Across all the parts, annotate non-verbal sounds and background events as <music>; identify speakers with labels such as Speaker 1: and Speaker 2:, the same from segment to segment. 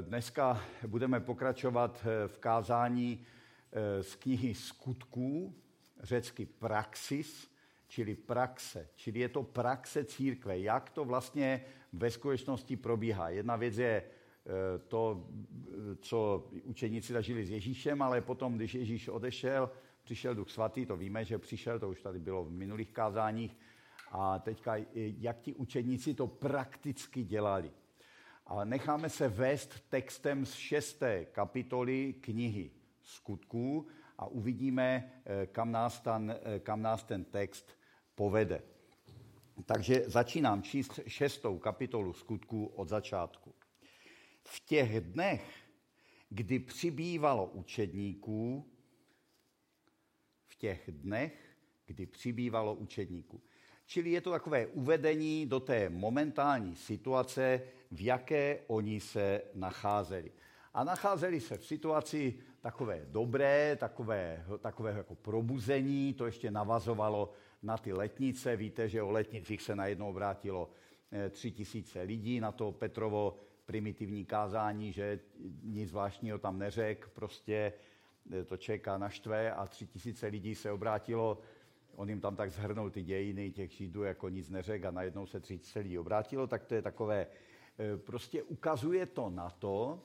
Speaker 1: Dneska budeme pokračovat v kázání z knihy Skutků, řecky praxis, čili praxe. Čili je to praxe církve, jak to vlastně ve skutečnosti probíhá. Jedna věc je to, co učeníci zažili s Ježíšem, ale potom, když Ježíš odešel, přišel Duch Svatý, to víme, že přišel, to už tady bylo v minulých kázáních, a teďka, jak ti učeníci to prakticky dělali. A necháme se vést textem z šesté kapitoly knihy skutků a uvidíme, eh, kam nás ten, eh, kam nás ten text povede. Takže začínám číst šestou kapitolu skutků od začátku. V těch dnech, kdy přibývalo učedníků, v těch dnech, kdy přibývalo učedníků. Čili je to takové uvedení do té momentální situace, v jaké oni se nacházeli. A nacházeli se v situaci takové dobré, takové, takové jako probuzení, to ještě navazovalo na ty letnice. Víte, že o letnicích se najednou obrátilo eh, tři tisíce lidí na to Petrovo primitivní kázání, že nic zvláštního tam neřek, prostě eh, to čeká na štve a tři tisíce lidí se obrátilo on jim tam tak zhrnul ty dějiny těch Židů, jako nic neřekl a najednou se tři celý obrátilo, tak to je takové, e, prostě ukazuje to na to,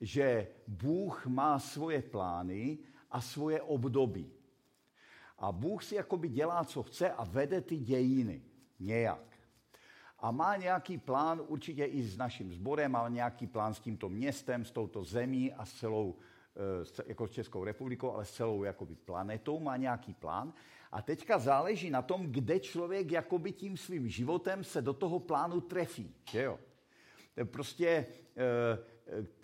Speaker 1: že Bůh má svoje plány a svoje období. A Bůh si jakoby dělá, co chce a vede ty dějiny nějak. A má nějaký plán určitě i s naším sborem, má nějaký plán s tímto městem, s touto zemí a s celou, e, jako s Českou republikou, ale s celou jakoby planetou má nějaký plán. A teďka záleží na tom, kde člověk jakoby tím svým životem se do toho plánu trefí. Že jo? Prostě eh,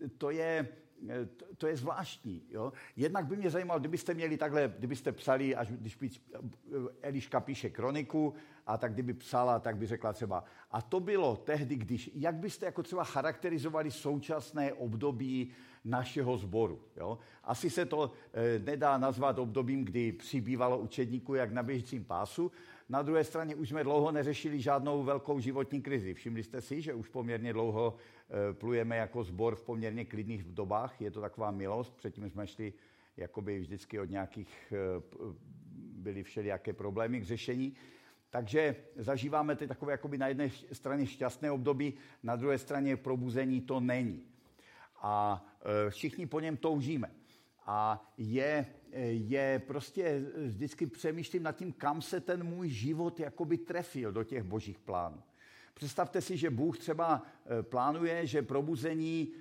Speaker 1: eh, to je, eh, to je zvláštní. Jo? Jednak by mě zajímalo, kdybyste měli takhle, kdybyste psali, až když Eliška píše kroniku, a tak kdyby psala, tak by řekla třeba, a to bylo tehdy, když, jak byste jako třeba charakterizovali současné období našeho sboru. Jo? Asi se to e, nedá nazvat obdobím, kdy přibývalo učedníků jak na běžícím pásu. Na druhé straně už jsme dlouho neřešili žádnou velkou životní krizi. Všimli jste si, že už poměrně dlouho e, plujeme jako sbor v poměrně klidných dobách. Je to taková milost. Předtím jsme šli jakoby vždycky od nějakých, e, byly všelijaké problémy k řešení. Takže zažíváme ty takové jakoby na jedné straně šťastné období, na druhé straně probuzení to není a e, všichni po něm toužíme. A je, je prostě, vždycky přemýšlím nad tím, kam se ten můj život jakoby trefil do těch božích plánů. Představte si, že Bůh třeba plánuje, že probuzení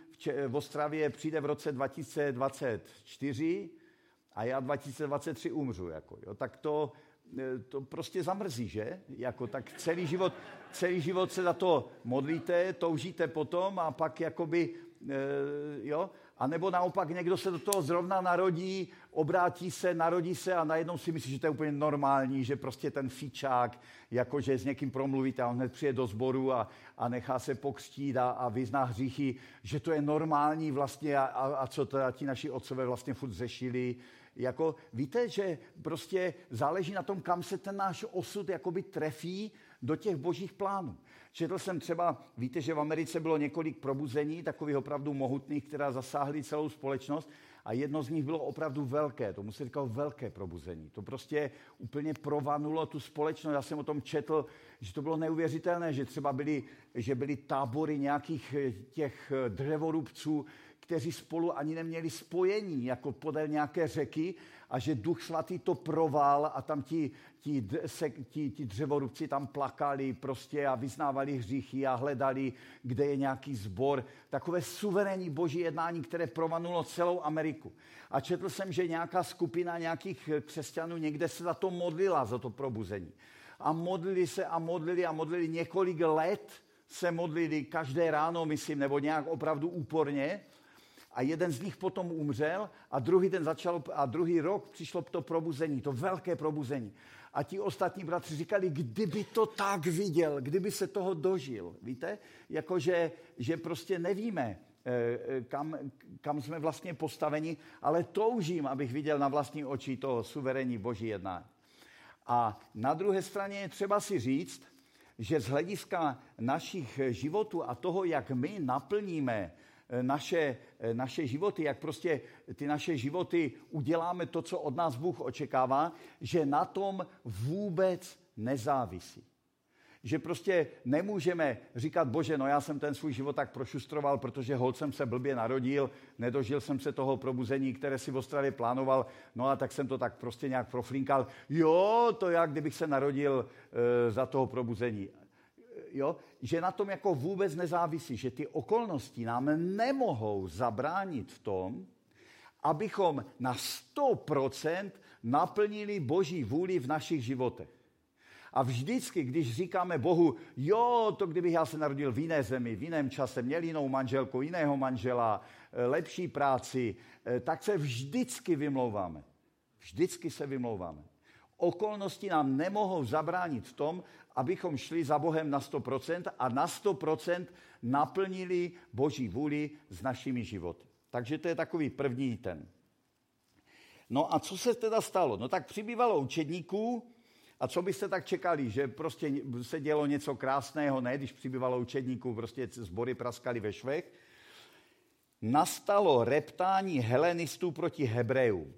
Speaker 1: v, Ostravě přijde v roce 2024 a já 2023 umřu. Jako, jo. Tak to, to prostě zamrzí, že? Jako, tak celý život, celý život se za to modlíte, toužíte potom a pak jakoby Eh, jo? A nebo naopak někdo se do toho zrovna narodí, obrátí se, narodí se a najednou si myslí, že to je úplně normální, že prostě ten fičák, jakože s někým promluvíte a on hned přijde do sboru a, a nechá se pokřtít a, a vyzná hříchy, že to je normální vlastně a, a, a co teda ti naši otcové vlastně furt řešili. Jako, víte, že prostě záleží na tom, kam se ten náš osud jakoby trefí do těch božích plánů. Četl jsem třeba, víte, že v Americe bylo několik probuzení, takových opravdu mohutných, která zasáhly celou společnost a jedno z nich bylo opravdu velké, tomu se říkalo velké probuzení. To prostě úplně provanulo tu společnost. Já jsem o tom četl, že to bylo neuvěřitelné, že třeba byly, že byly tábory nějakých eh, těch eh, dřevorubců, kteří spolu ani neměli spojení, jako podél nějaké řeky, a že duch svatý to proval a tam ti, ti, se, ti, ti dřevorubci tam plakali prostě a vyznávali hříchy a hledali, kde je nějaký zbor. Takové suverénní boží jednání, které provanulo celou Ameriku. A četl jsem, že nějaká skupina nějakých křesťanů někde se za to modlila, za to probuzení. A modlili se a modlili a modlili několik let, se modlili každé ráno, myslím, nebo nějak opravdu úporně a jeden z nich potom umřel a druhý den začal a druhý rok přišlo to probuzení, to velké probuzení. A ti ostatní bratři říkali, kdyby to tak viděl, kdyby se toho dožil. Víte? Jakože že prostě nevíme, eh, eh, kam, kam jsme vlastně postaveni, ale toužím, abych viděl na vlastní oči to suverénní boží jednání. A na druhé straně je třeba si říct, že z hlediska našich životů a toho, jak my naplníme naše, naše životy, jak prostě ty naše životy uděláme to, co od nás Bůh očekává, že na tom vůbec nezávisí že prostě nemůžeme říkat, bože, no já jsem ten svůj život tak prošustroval, protože hol jsem se blbě narodil, nedožil jsem se toho probuzení, které si v Ostravě plánoval, no a tak jsem to tak prostě nějak proflinkal. Jo, to jak kdybych se narodil e, za toho probuzení. Jo? Že na tom jako vůbec nezávisí, že ty okolnosti nám nemohou zabránit v tom, abychom na 100% naplnili Boží vůli v našich životech. A vždycky, když říkáme Bohu, jo, to kdybych já se narodil v jiné zemi, v jiném čase, měl jinou manželku, jiného manžela, eh, lepší práci, eh, tak se vždycky vymlouváme. Vždycky se vymlouváme. Okolnosti nám nemohou zabránit v tom, abychom šli za Bohem na 100% a na 100% naplnili Boží vůli s našimi životy. Takže to je takový první ten. No a co se teda stalo? No tak přibývalo učedníků, a co byste tak čekali, že prostě se dělo něco krásného, ne, když přibývalo učedníků, prostě zbory praskali ve švech. Nastalo reptání helenistů proti Hebrejům.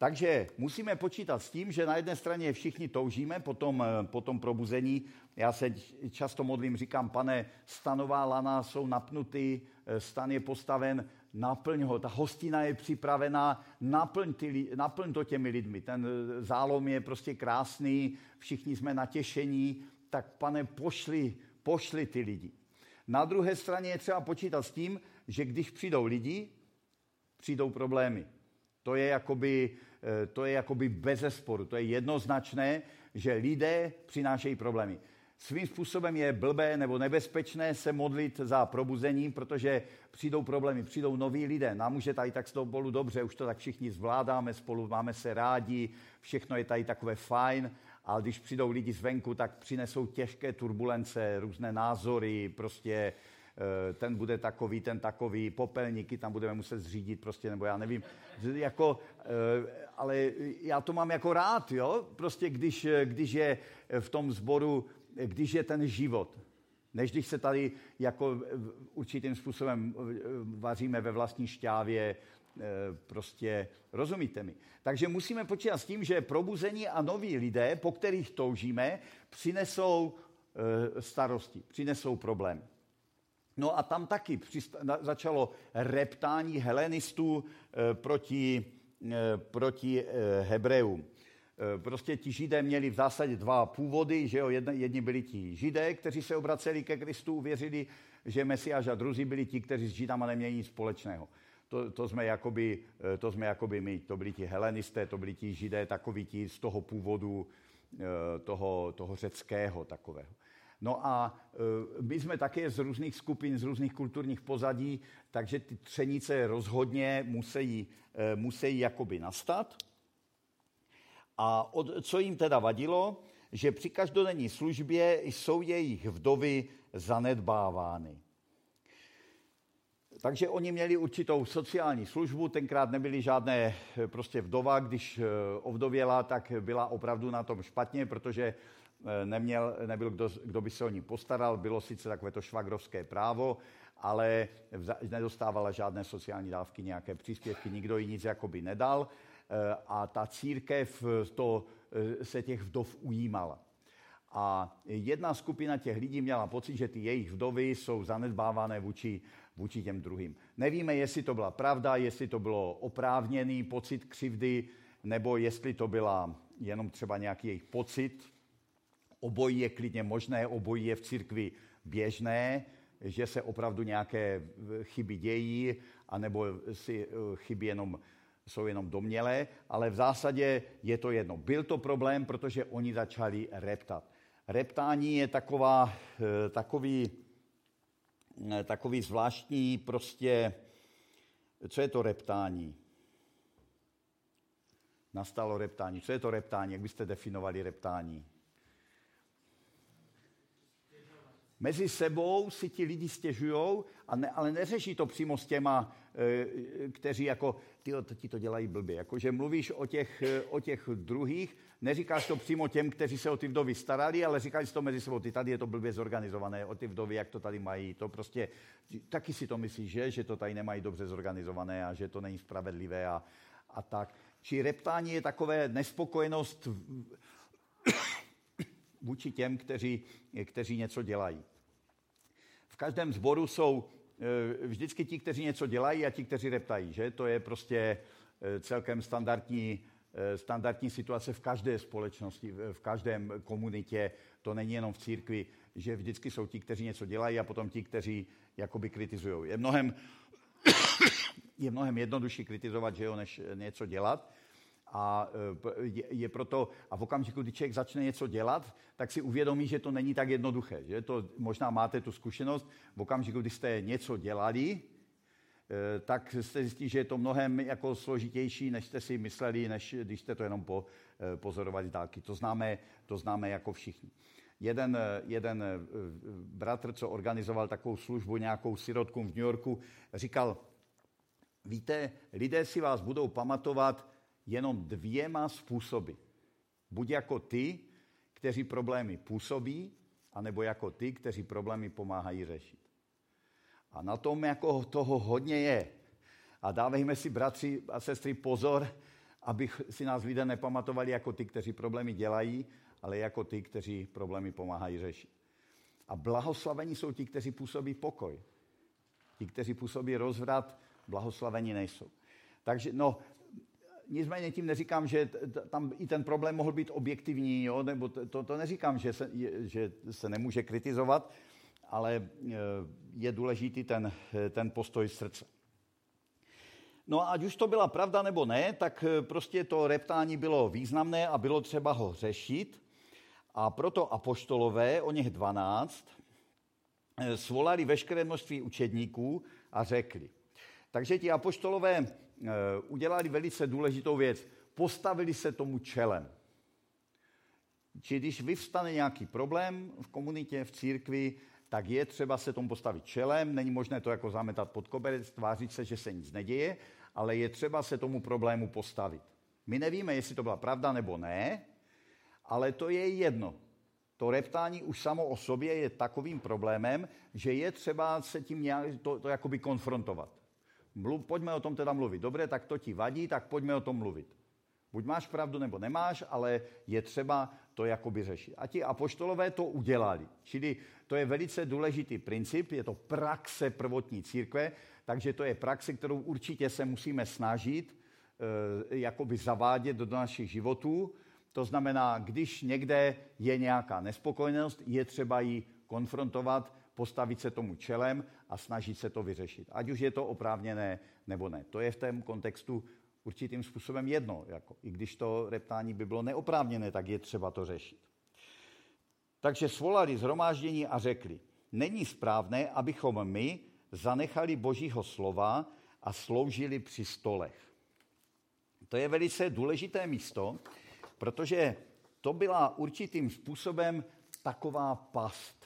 Speaker 1: Takže musíme počítat s tím, že na jedné straně všichni toužíme po tom, po tom probuzení. Já se často modlím, říkám, pane, stanová lana jsou napnutý, stan je postaven, naplň ho, ta hostina je připravená, naplň, ty, naplň to těmi lidmi. Ten eh, zálom je prostě krásný, všichni jsme natěšení, tak pane, pošli, pošli ty lidi. Na druhé straně je třeba počítat s tím, že když přijdou lidi, přijdou problémy. To je jakoby, eh, to je jakoby bezesporu, to je jednoznačné, že lidé přinášejí problémy svým způsobem je blbé nebo nebezpečné se modlit za probuzení, protože přijdou problémy, přijdou noví lidé. Nám už je tady tak spolu dobře, už to tak všichni zvládáme spolu, máme se rádi, všechno je tady takové fajn, ale když přijdou lidi zvenku, tak přinesou těžké turbulence, různé názory, prostě eh, ten bude takový, ten takový, popelníky tam budeme muset zřídit, prostě, nebo já nevím. Jako, eh, ale já to mám jako rád, jo? Prostě když, když je v tom sboru když je ten život, než když se tady jako určitým způsobem vaříme ve vlastní šťávě, eh, prostě rozumíte mi. Takže musíme počítat s tím, že probuzení a noví lidé, po kterých toužíme, přinesou eh, starosti, přinesou problém. No a tam taky začalo reptání helenistů eh, proti, proti Hebreům. Eh, prostě ti židé měli v zásadě dva původy, že jo, jedni, byli ti židé, kteří se obraceli ke Kristu, věřili, že Mesiáš a druzí byli ti, kteří s židama neměli nic společného. To, to, jsme jakoby, to jsme jakoby my, to byli ti helenisté, to byli ti židé, takoví ti z toho původu, toho, toho řeckého takového. No a my jsme také z různých skupin, z různých kulturních pozadí, takže ty třenice rozhodně musí, musí jakoby nastat. A od, co jim teda vadilo, že při každodenní službě jsou jejich vdovy zanedbávány. Takže oni měli určitou sociální službu, tenkrát nebyly žádné prostě vdova, když eh, ovdověla, tak byla opravdu na tom špatně, protože eh, neměl, nebyl kdo, kdo by se o ní postaral, bylo sice takové to švagrovské právo, ale nedostávala žádné sociální dávky, nějaké příspěvky, nikdo jí nic jakoby nedal a ta církev to, eh, se těch vdov ujímala. A jedna skupina těch lidí měla pocit, že ty jejich vdovy jsou zanedbávané vůči, vůči těm druhým. Nevíme, jestli to byla pravda, jestli to bylo oprávněný pocit křivdy, nebo jestli to byla jenom třeba nějaký jejich pocit. Obojí je klidně možné, obojí je v církvi běžné, že se opravdu nějaké chyby dějí, anebo si eh, chyby jenom jsou jenom domnělé, ale v zásadě je to jedno. Byl to problém, protože oni začali reptat. Reptání je taková, eh, takový, eh, takový zvláštní prostě, co je to reptání? Nastalo reptání. Co je to reptání? Jak byste definovali reptání? Mezi sebou si ti lidi stěžují, ale neřeší to přímo s těma, kteří jako, ty ti to dělají blbě. Jakože mluvíš o těch, e, o těch druhých, neříkáš to přímo těm, kteří se o ty vdovy starali, ale říkáš to mezi sebou, ty tady je to blbě zorganizované, o ty vdovy, jak to tady mají. To prostě, taky si to myslíš, že, že to tady nemají dobře zorganizované a že to není spravedlivé a, a tak. Či reptání je takové nespokojenost <coughs> vůči těm, kteří, kteří něco dělají. V každém sboru jsou vždycky ti, kteří něco dělají a ti, kteří reptají. Že? To je prostě e, celkem standardní, e, standardní situace v každé společnosti, v každém komunitě. To není jenom v církvi, že vždycky jsou ti, kteří něco dělají a potom ti, kteří jakoby kritizují. Je mnohem, <coughs> je mnohem jednodušší kritizovat, že jo, než něco dělat. A e, je proto, a v okamžiku, kdy člověk začne něco dělat, tak si uvědomí, že to není tak jednoduché. Že to, možná máte tu zkušenost, v okamžiku, kdy jste něco dělali, e, tak jste zjistí, že je to mnohem jako složitější, než jste si mysleli, než když jste to jenom po, e, pozorovali dálky. To známe, to známe jako všichni. Jeden, jeden bratr, co organizoval takovou službu nějakou sirotkům v New Yorku, říkal, víte, lidé si vás budou pamatovat jenom dvěma způsoby. Buď jako ty, kteří problémy působí, anebo jako ty, kteří problémy pomáhají řešit. A na tom jako toho hodně je. A dávejme si, bratři a sestry, pozor, aby si nás lidé nepamatovali jako ty, kteří problémy dělají, ale jako ty, kteří problémy pomáhají řešit. A blahoslavení jsou ti, kteří působí pokoj. Ti, kteří působí rozvrat, blahoslavení nejsou. Takže no, nicméně tím neříkám, že tam i ten problém mohl být objektivní, jo? nebo to, to neříkám, že se, že se nemůže kritizovat, ale e, je důležitý ten, ten postoj srdce. No a ať už to byla pravda nebo ne, tak e, prostě to reptání bylo významné a bylo třeba ho řešit. A proto apoštolové, o něch 12, e, svolali veškeré množství učedníků a řekli. Takže ti apoštolové udělali velice důležitou věc. Postavili se tomu čelem. Či když vyvstane nějaký problém v komunitě, v církvi, tak je třeba se tomu postavit čelem. Není možné to jako zametat pod koberec, tvářit se, že se nic neděje, ale je třeba se tomu problému postavit. My nevíme, jestli to byla pravda nebo ne, ale to je jedno. To reptání už samo o sobě je takovým problémem, že je třeba se tím nějak to, to jakoby konfrontovat. Mluv, pojďme o tom teda mluvit. Dobře, tak to ti vadí, tak pojďme o tom mluvit. Buď máš pravdu, nebo nemáš, ale je třeba to jakoby řešit. A ti apoštolové to udělali. Čili to je velice důležitý princip, je to praxe prvotní církve, takže to je praxe, kterou určitě se musíme snažit e, jakoby zavádět do našich životů. To znamená, když někde je nějaká nespokojenost, je třeba ji konfrontovat, postavit se tomu čelem a snažit se to vyřešit. Ať už je to oprávněné nebo ne. To je v tom kontextu určitým způsobem jedno. Jako, I když to reptání by bylo neoprávněné, tak je třeba to řešit. Takže svolali zhromáždění a řekli, není správné, abychom my zanechali Božího slova a sloužili při stolech. To je velice důležité místo, protože to byla určitým způsobem taková past.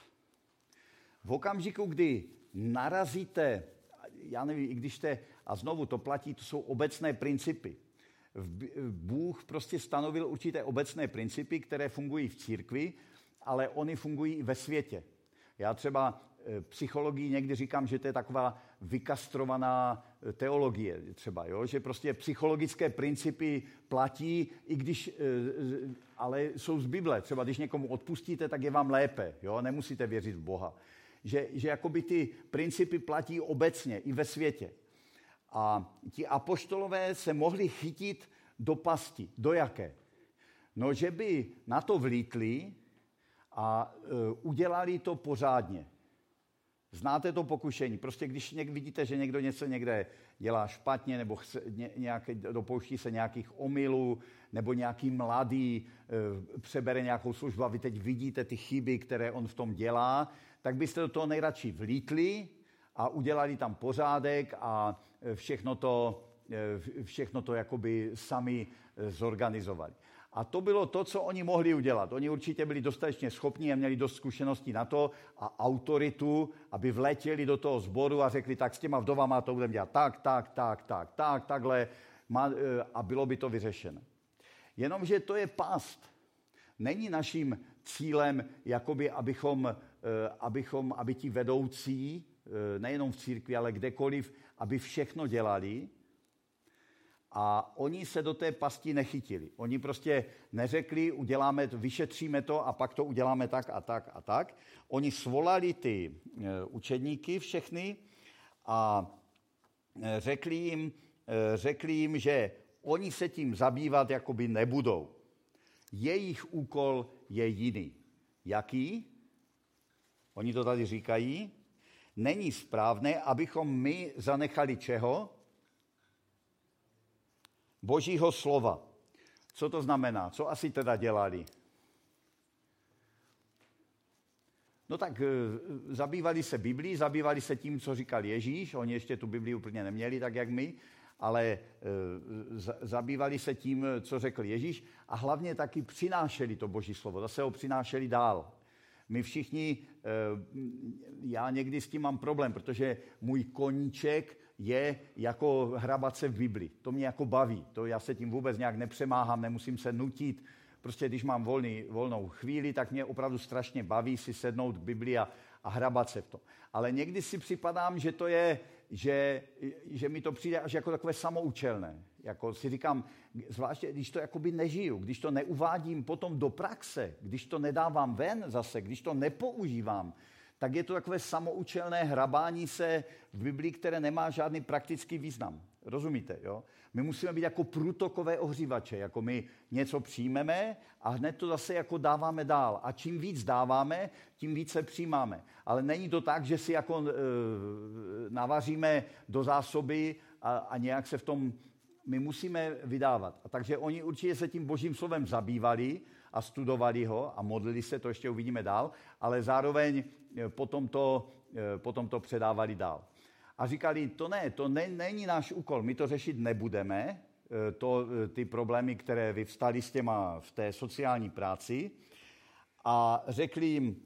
Speaker 1: V okamžiku, kdy narazíte, já nevím, i když jste, a znovu to platí, to jsou obecné principy. Bůh prostě stanovil určité obecné principy, které fungují v církvi, ale oni fungují i ve světě. Já třeba e, psychologii někdy říkám, že to je taková vykastrovaná e, teologie třeba, jo? že prostě psychologické principy platí, i když, e, ale jsou z Bible. Třeba když někomu odpustíte, tak je vám lépe, jo? nemusíte věřit v Boha že, že jakoby ty principy platí obecně i ve světě. A ti apoštolové se mohli chytit do pasti. Do jaké? No, že by na to vlítli a e, udělali to pořádně. Znáte to pokušení. Prostě když něk, vidíte, že někdo něco někde dělá špatně, nebo chce, ně, nějaké, dopouští se nějakých omylů, nebo nějaký mladý e, přebere nějakou službu a vy teď vidíte ty chyby, které on v tom dělá, tak byste do toho nejradši vlítli a udělali tam pořádek a e, všechno to, e, všechno to jakoby sami e, zorganizovali. A to bylo to, co oni mohli udělat. Oni určitě byli dostatečně schopní a měli dost zkušeností na to a autoritu, aby vletěli do toho sboru a řekli, tak s těma vdovama to budeme dělat tak, tak, tak, tak, tak, takhle a bylo by to vyřešené. Jenomže to je past. Není naším cílem, jakoby, abychom, abychom, aby ti vedoucí, eh, nejenom v církvi, ale kdekoliv, aby všechno dělali, a oni se do té pasti nechytili. Oni prostě neřekli, uděláme vyšetříme to a pak to uděláme tak a tak a tak. Oni svolali ty eh, učedníky všechny a řekli jim, řekli jim, že oni se tím zabývat jakoby nebudou. Jejich úkol je jiný. Jaký? Oni to tady říkají. Není správné, abychom my zanechali čeho? Božího slova. Co to znamená? Co asi teda dělali? No tak e, zabývali se Biblí, zabývali se tím, co říkal Ježíš. Oni ještě tu Biblii úplně neměli, tak jak my ale e, zabývali se tím, co řekl Ježíš a hlavně taky přinášeli to boží slovo, zase ho přinášeli dál. My všichni, e, já někdy s tím mám problém, protože můj koníček je jako hrabat se v Bibli. To mě jako baví. To já se tím vůbec nějak nepřemáhám, nemusím se nutit. Prostě když mám volný, volnou chvíli, tak mě opravdu strašně baví si sednout k Bibli a, a hrabat se v tom. Ale někdy si připadám, že to je, že, že mi to přijde až jako takové samoučelné. Jako si říkám, zvláště když to jakoby nežiju, když to neuvádím potom do praxe, když to nedávám ven zase, když to nepoužívám, tak je to takové samoučelné hrabání se v Biblii, které nemá žádný praktický význam. Rozumíte, jo? My musíme být jako průtokové ohřívače, jako my něco přijmeme a hned to zase jako dáváme dál. A čím víc dáváme, tím více přijímáme. Ale není to tak, že si jako e, navaříme do zásoby a, a nějak se v tom my musíme vydávat. A takže oni určitě se tím božím slovem zabývali a studovali ho a modlili se, to ještě uvidíme dál, ale zároveň e, potom to, e, potom to předávali dál. A říkali, to ne, to ne, není náš úkol, my to řešit nebudeme, e, to, ty problémy, které vyvstaly s těma v té sociální práci. A řekli jim,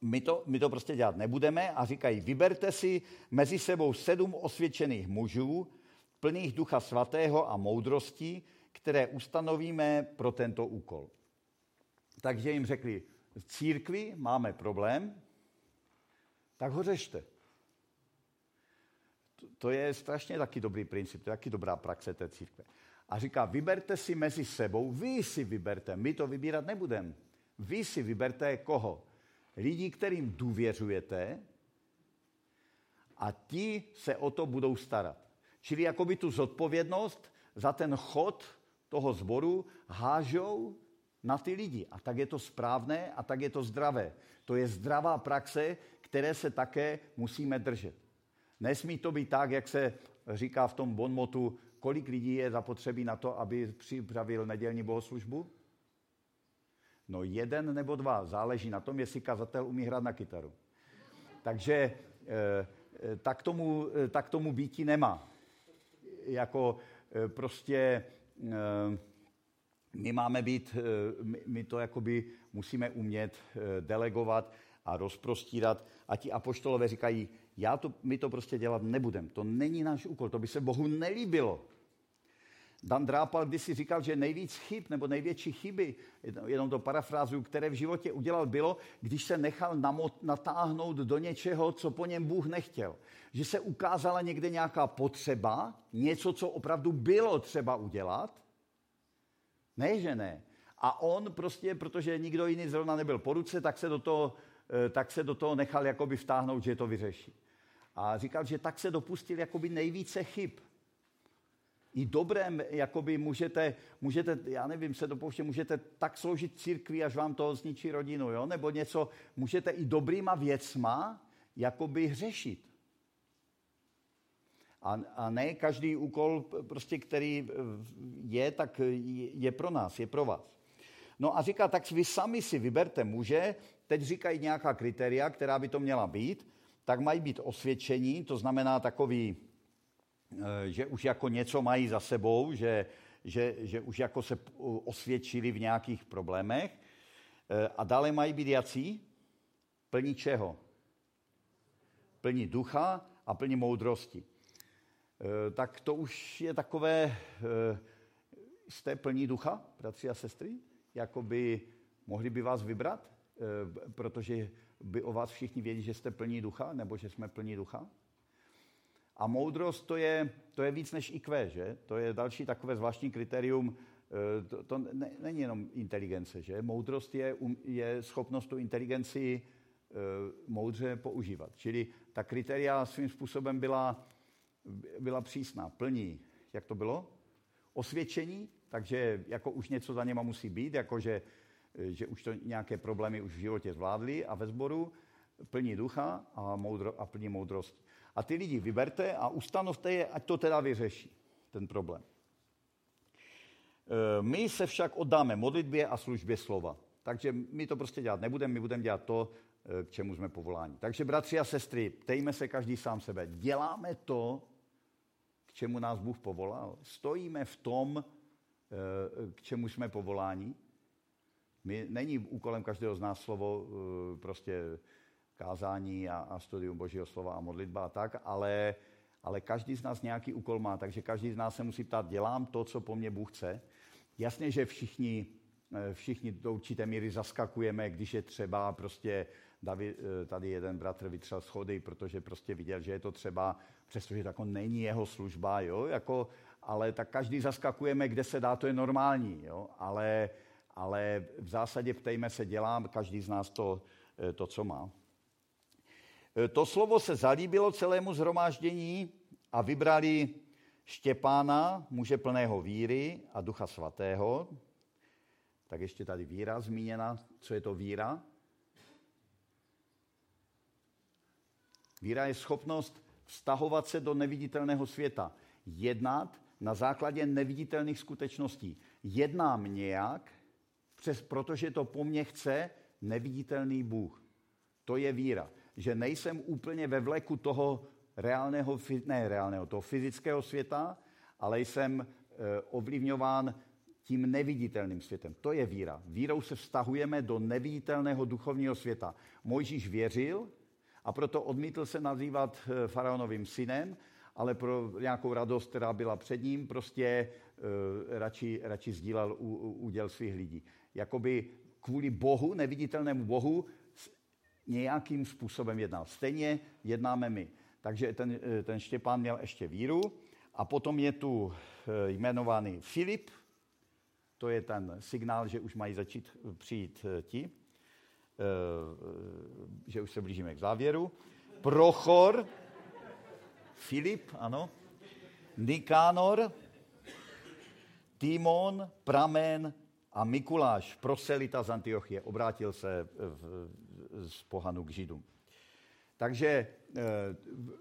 Speaker 1: my to, my to prostě dělat nebudeme a říkají, vyberte si mezi sebou sedm osvědčených mužů, plných ducha svatého a moudrosti, které ustanovíme pro tento úkol. Takže jim řekli, v církvi máme problém, tak ho řešte to je strašně taky dobrý princip, to je taky dobrá praxe té církve. A říká, vyberte si mezi sebou, vy si vyberte, my to vybírat nebudeme. Vy si vyberte koho? Lidi, kterým důvěřujete a ti se o to budou starat. Čili jakoby tu zodpovědnost za ten chod toho sboru hážou na ty lidi. A tak je to správné a tak je to zdravé. To je zdravá praxe, které se také musíme držet. Nesmí to být tak, jak se říká v tom bonmotu, kolik lidí je zapotřebí na to, aby připravil nedělní bohoslužbu? No jeden nebo dva, záleží na tom, jestli kazatel umí hrát na kytaru. Takže eh, eh, tak tomu, eh, tak tomu býti nemá. Jako prostě my máme být, my to jakoby musíme umět delegovat a rozprostírat. A ti apoštolové říkají, já to, my to prostě dělat nebudem. To není náš úkol, to by se Bohu nelíbilo. Dan Drápal když si říkal, že nejvíc chyb nebo největší chyby, jenom to parafrázu, které v životě udělal, bylo, když se nechal namot, natáhnout do něčeho, co po něm Bůh nechtěl. Že se ukázala někde nějaká potřeba, něco, co opravdu bylo třeba udělat. Ne, že ne. A on prostě, protože nikdo jiný zrovna nebyl po ruce, tak se do toho, eh, tak se do toho nechal jakoby vtáhnout, že to vyřeší. A říkal, že tak se dopustil jakoby nejvíce chyb. I dobrém, jakoby můžete, můžete, já nevím, se dopouštět, můžete tak sloužit církvi, až vám to zničí rodinu, jo? nebo něco, můžete i dobrýma věcma jakoby hřešit. A, a ne každý úkol, prostě, který je, tak je pro nás, je pro vás. No a říká, tak vy sami si vyberte muže, teď říkají nějaká kritéria, která by to měla být, tak mají být osvědčení, to znamená takový, že už jako něco mají za sebou, že, že, že už jako se osvědčili v nějakých problémech. Eh, a dále mají být jací? Plní čeho? Plní ducha a plní moudrosti. Eh, tak to už je takové, jste plní ducha, bratři a sestry? Jakoby mohli by vás vybrat, protože by o vás všichni věděli, že jste plní ducha, nebo že jsme plní ducha? A moudrost to je, to je víc než IQ, že? To je další takové zvláštní kritérium. Eh, to, to ne, není jenom inteligence, že? Moudrost je, um, je schopnost tu inteligenci uh, moudře používat. Čili ta kritéria svým způsobem byla, byla přísná. Plní, jak to bylo? Osvědčení, takže jako už něco za něma musí být, jako že, že už to nějaké problémy už v životě zvládli a ve sboru plní ducha a, moudro, a plní moudrost. A ty lidi vyberte a ustanovte je, ať to teda vyřeší, ten problém. E, my se však oddáme modlitbě a službě slova. Takže my to prostě dělat nebudeme, my budeme dělat to, e, k čemu jsme povoláni. Takže bratři a sestry, ptejme se každý sám sebe. Děláme to, k čemu nás Bůh povolal? Stojíme v tom, e, k čemu jsme povoláni? My, není úkolem každého z nás slovo prostě kázání a, a studium Božího slova a modlitba a tak, ale, ale každý z nás nějaký úkol má, takže každý z nás se musí ptát, dělám to, co po mně Bůh chce. Jasně, že všichni, eh, všichni do určité míry zaskakujeme, když je třeba prostě David, eh, tady jeden bratr vytřel schody, protože prostě viděl, že je to třeba, přestože to jako není jeho služba, jo, jako, ale tak každý zaskakujeme, kde se dá, to je normální, jo, ale, ale v zásadě ptejme se, dělám každý z nás to, eh, to co má. E, to slovo se zalíbilo celému zhromáždění a vybrali Štěpána, muže plného víry a ducha svatého. Tak ještě tady víra zmíněna. Co je to víra? Víra je schopnost vztahovat se do neviditelného světa, jednat na základě neviditelných skutečností. Jednám nějak, přes, protože to po mně chce neviditelný Bůh. To je víra že nejsem úplně ve vleku toho reálného, ne reálného, toho fyzického světa, ale jsem eh, ovlivňován tím neviditelným světem. To je víra. Vírou se vztahujeme do neviditelného duchovního světa. Mojžíš věřil a proto odmítl se nazývat eh, faraonovým synem, ale pro nějakou radost, která byla před ním, prostě uh, radši, radši sdílel úděl svých lidí. Jakoby kvůli Bohu, neviditelnému Bohu, nějakým způsobem jednal. Stejně jednáme my. Takže ten, eh, ten Štěpán měl ještě víru. A potom je tu eh, jmenovaný Filip, to je ten signál, že už mají začít eh, přijít ti, že už se blížíme k závěru. Prochor, Filip, ano, Nikánor, Timon, Pramen a Mikuláš, proselita z Antiochie, obrátil se z pohanu k Židům. Takže eh,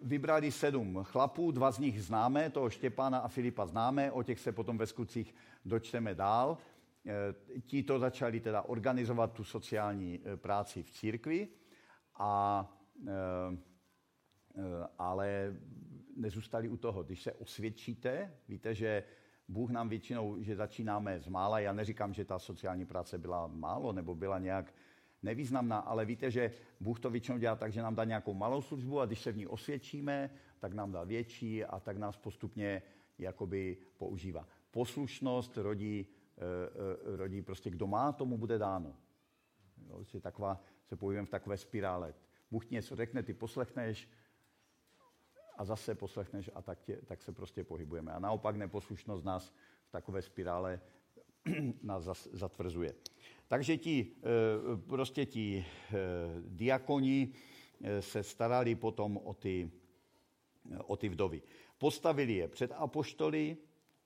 Speaker 1: vybrali sedm chlapů, dva z nich známe, toho Štěpána a Filipa známe, o těch se potom ve skutcích dočteme dál. Eh, ti to začali teda organizovat tu sociální eh, práci v církvi, a, ale nezůstali u toho. Když se osvědčíte, víte, že Bůh nám většinou, že začínáme z mála, já neříkám, že ta sociální práce byla málo nebo byla nějak nevýznamná, ale víte, že Bůh to většinou dělá tak, že nám dá nějakou malou službu a když se v ní osvědčíme, tak nám dá větší a tak nás postupně jakoby používá. Poslušnost rodí, uh, rodí prostě, kdo má, tomu bude dáno. Jo, je taková, se pohybujeme v takové spirále. Bůh ti něco řekne, ty poslechneš a zase poslechneš a tak, tě, tak se prostě pohybujeme. A naopak neposlušnost nás v takové spirále <clears throat> nás zatvrzuje. Takže ti, eh, prostě ti eh, diakoni eh, se starali potom o ty, o ty vdovy. Postavili je před apoštoly,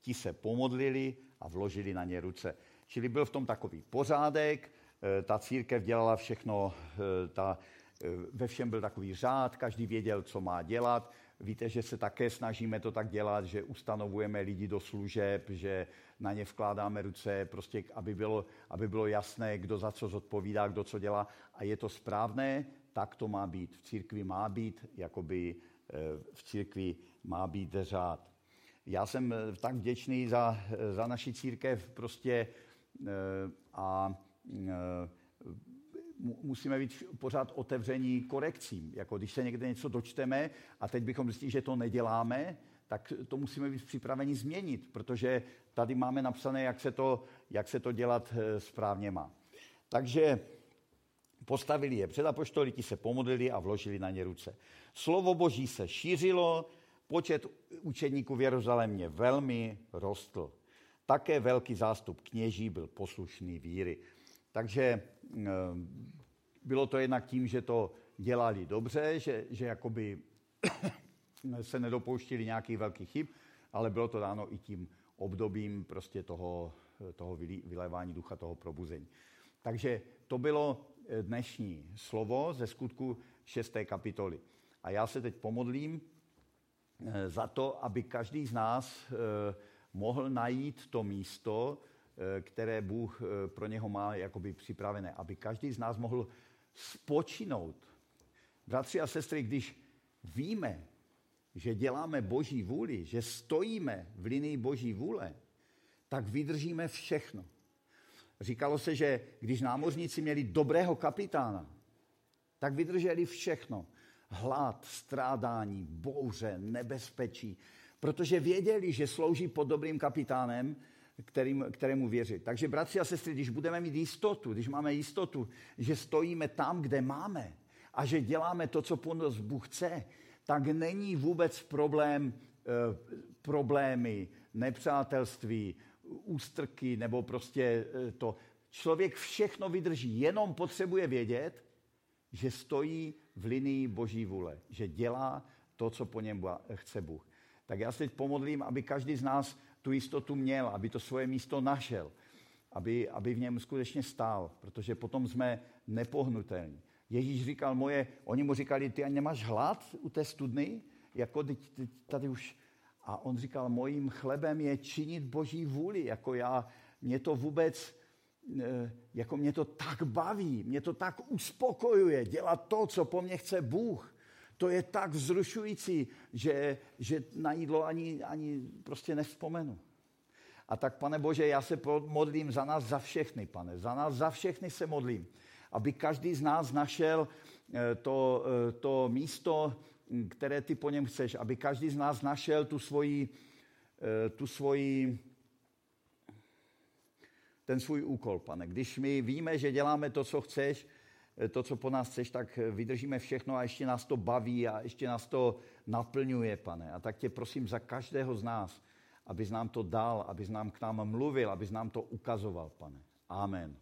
Speaker 1: ti se pomodlili a vložili na ně ruce. Čili byl v tom takový pořádek, ta církev dělala všechno, ta, ve všem byl takový řád, každý věděl, co má dělat. Víte, že se také snažíme to tak dělat, že ustanovujeme lidi do služeb, že na ně vkládáme ruce, prostě aby bylo, aby bylo jasné, kdo za co zodpovídá, kdo co dělá. A je to správné, tak to má být. V církvi má být, jakoby eh, v církvi má být řád. Já jsem tak vděčný za, za naši církev prostě a musíme být pořád otevření korekcím. Jako když se někde něco dočteme a teď bychom zjistili, že to neděláme, tak to musíme být připraveni změnit, protože tady máme napsané, jak se to, jak se to dělat eh, správně má. Takže postavili je před apoštoly, ti se pomodlili a vložili na ně ruce. Slovo Boží se šířilo, počet učeníků v Jeruzalémě velmi rostl. Také velký zástup kněží byl poslušný víry. Takže eh, bylo to jednak tím, že to dělali dobře, že, že jakoby <coughs> se nedopouštili nějakých velkých chyb, ale bylo to dáno i tím obdobím prostě toho, toho vylévání ducha, toho probuzení. Takže to bylo eh, dnešní slovo ze skutku 6. kapitoly. A já se teď pomodlím eh, za to, aby každý z nás mohl najít to místo, Eh, které Bůh eh, pro něho má jakoby připravené, aby každý z nás mohl spočinout. Bratři a sestry, když víme, že děláme Boží vůli, že stojíme v linii Boží vůle, tak vydržíme všechno. Říkalo se, že když námořníci měli dobrého kapitána, tak vydrželi všechno. Hlad, strádání, bouře, nebezpečí, protože věděli, že slouží pod dobrým kapitánem kterým, kterému věřit. Takže bratři a sestry, když budeme mít jistotu, když máme jistotu, že stojíme tam, kde máme a že děláme to, co po nás Bůh chce, tak není vůbec problém, e, problémy, nepřátelství, ústrky nebo prostě e, to. Člověk všechno vydrží, jenom potřebuje vědět, že stojí v linii Boží vůle, že dělá to, co po něm chce Bůh. Tak já se teď pomodlím, aby každý z nás tu jistotu měl, aby to svoje místo našel, aby, aby v něm skutečně stál, protože potom jsme nepohnutelní. Ježíš říkal moje, oni mu říkali, ty ani nemáš hlad u té studny? Jako tady už... A on říkal, mojím chlebem je činit boží vůli, jako já, mě to vůbec, eh, jako mě to tak baví, mě to tak uspokojuje, dělat to, co po mně chce Bůh to je tak vzrušující, že, že na jídlo ani, ani prostě nevzpomenu. A tak, pane Bože, já se modlím za nás, za všechny, pane. Za nás, za všechny se modlím. Aby každý z nás našel eh, to, eh, to místo, které ty po něm chceš. Aby každý z nás našel tu svoji, eh, tu svoji ten svůj úkol, pane. Když my víme, že děláme to, co chceš, to, co po nás chceš, tak eh, vydržíme všechno a ještě nás to baví a ještě nás to naplňuje, pane. A tak tě prosím za každého z nás, abys nám to dal, abys nám k nám mluvil, abys nám to ukazoval, pane. Amen.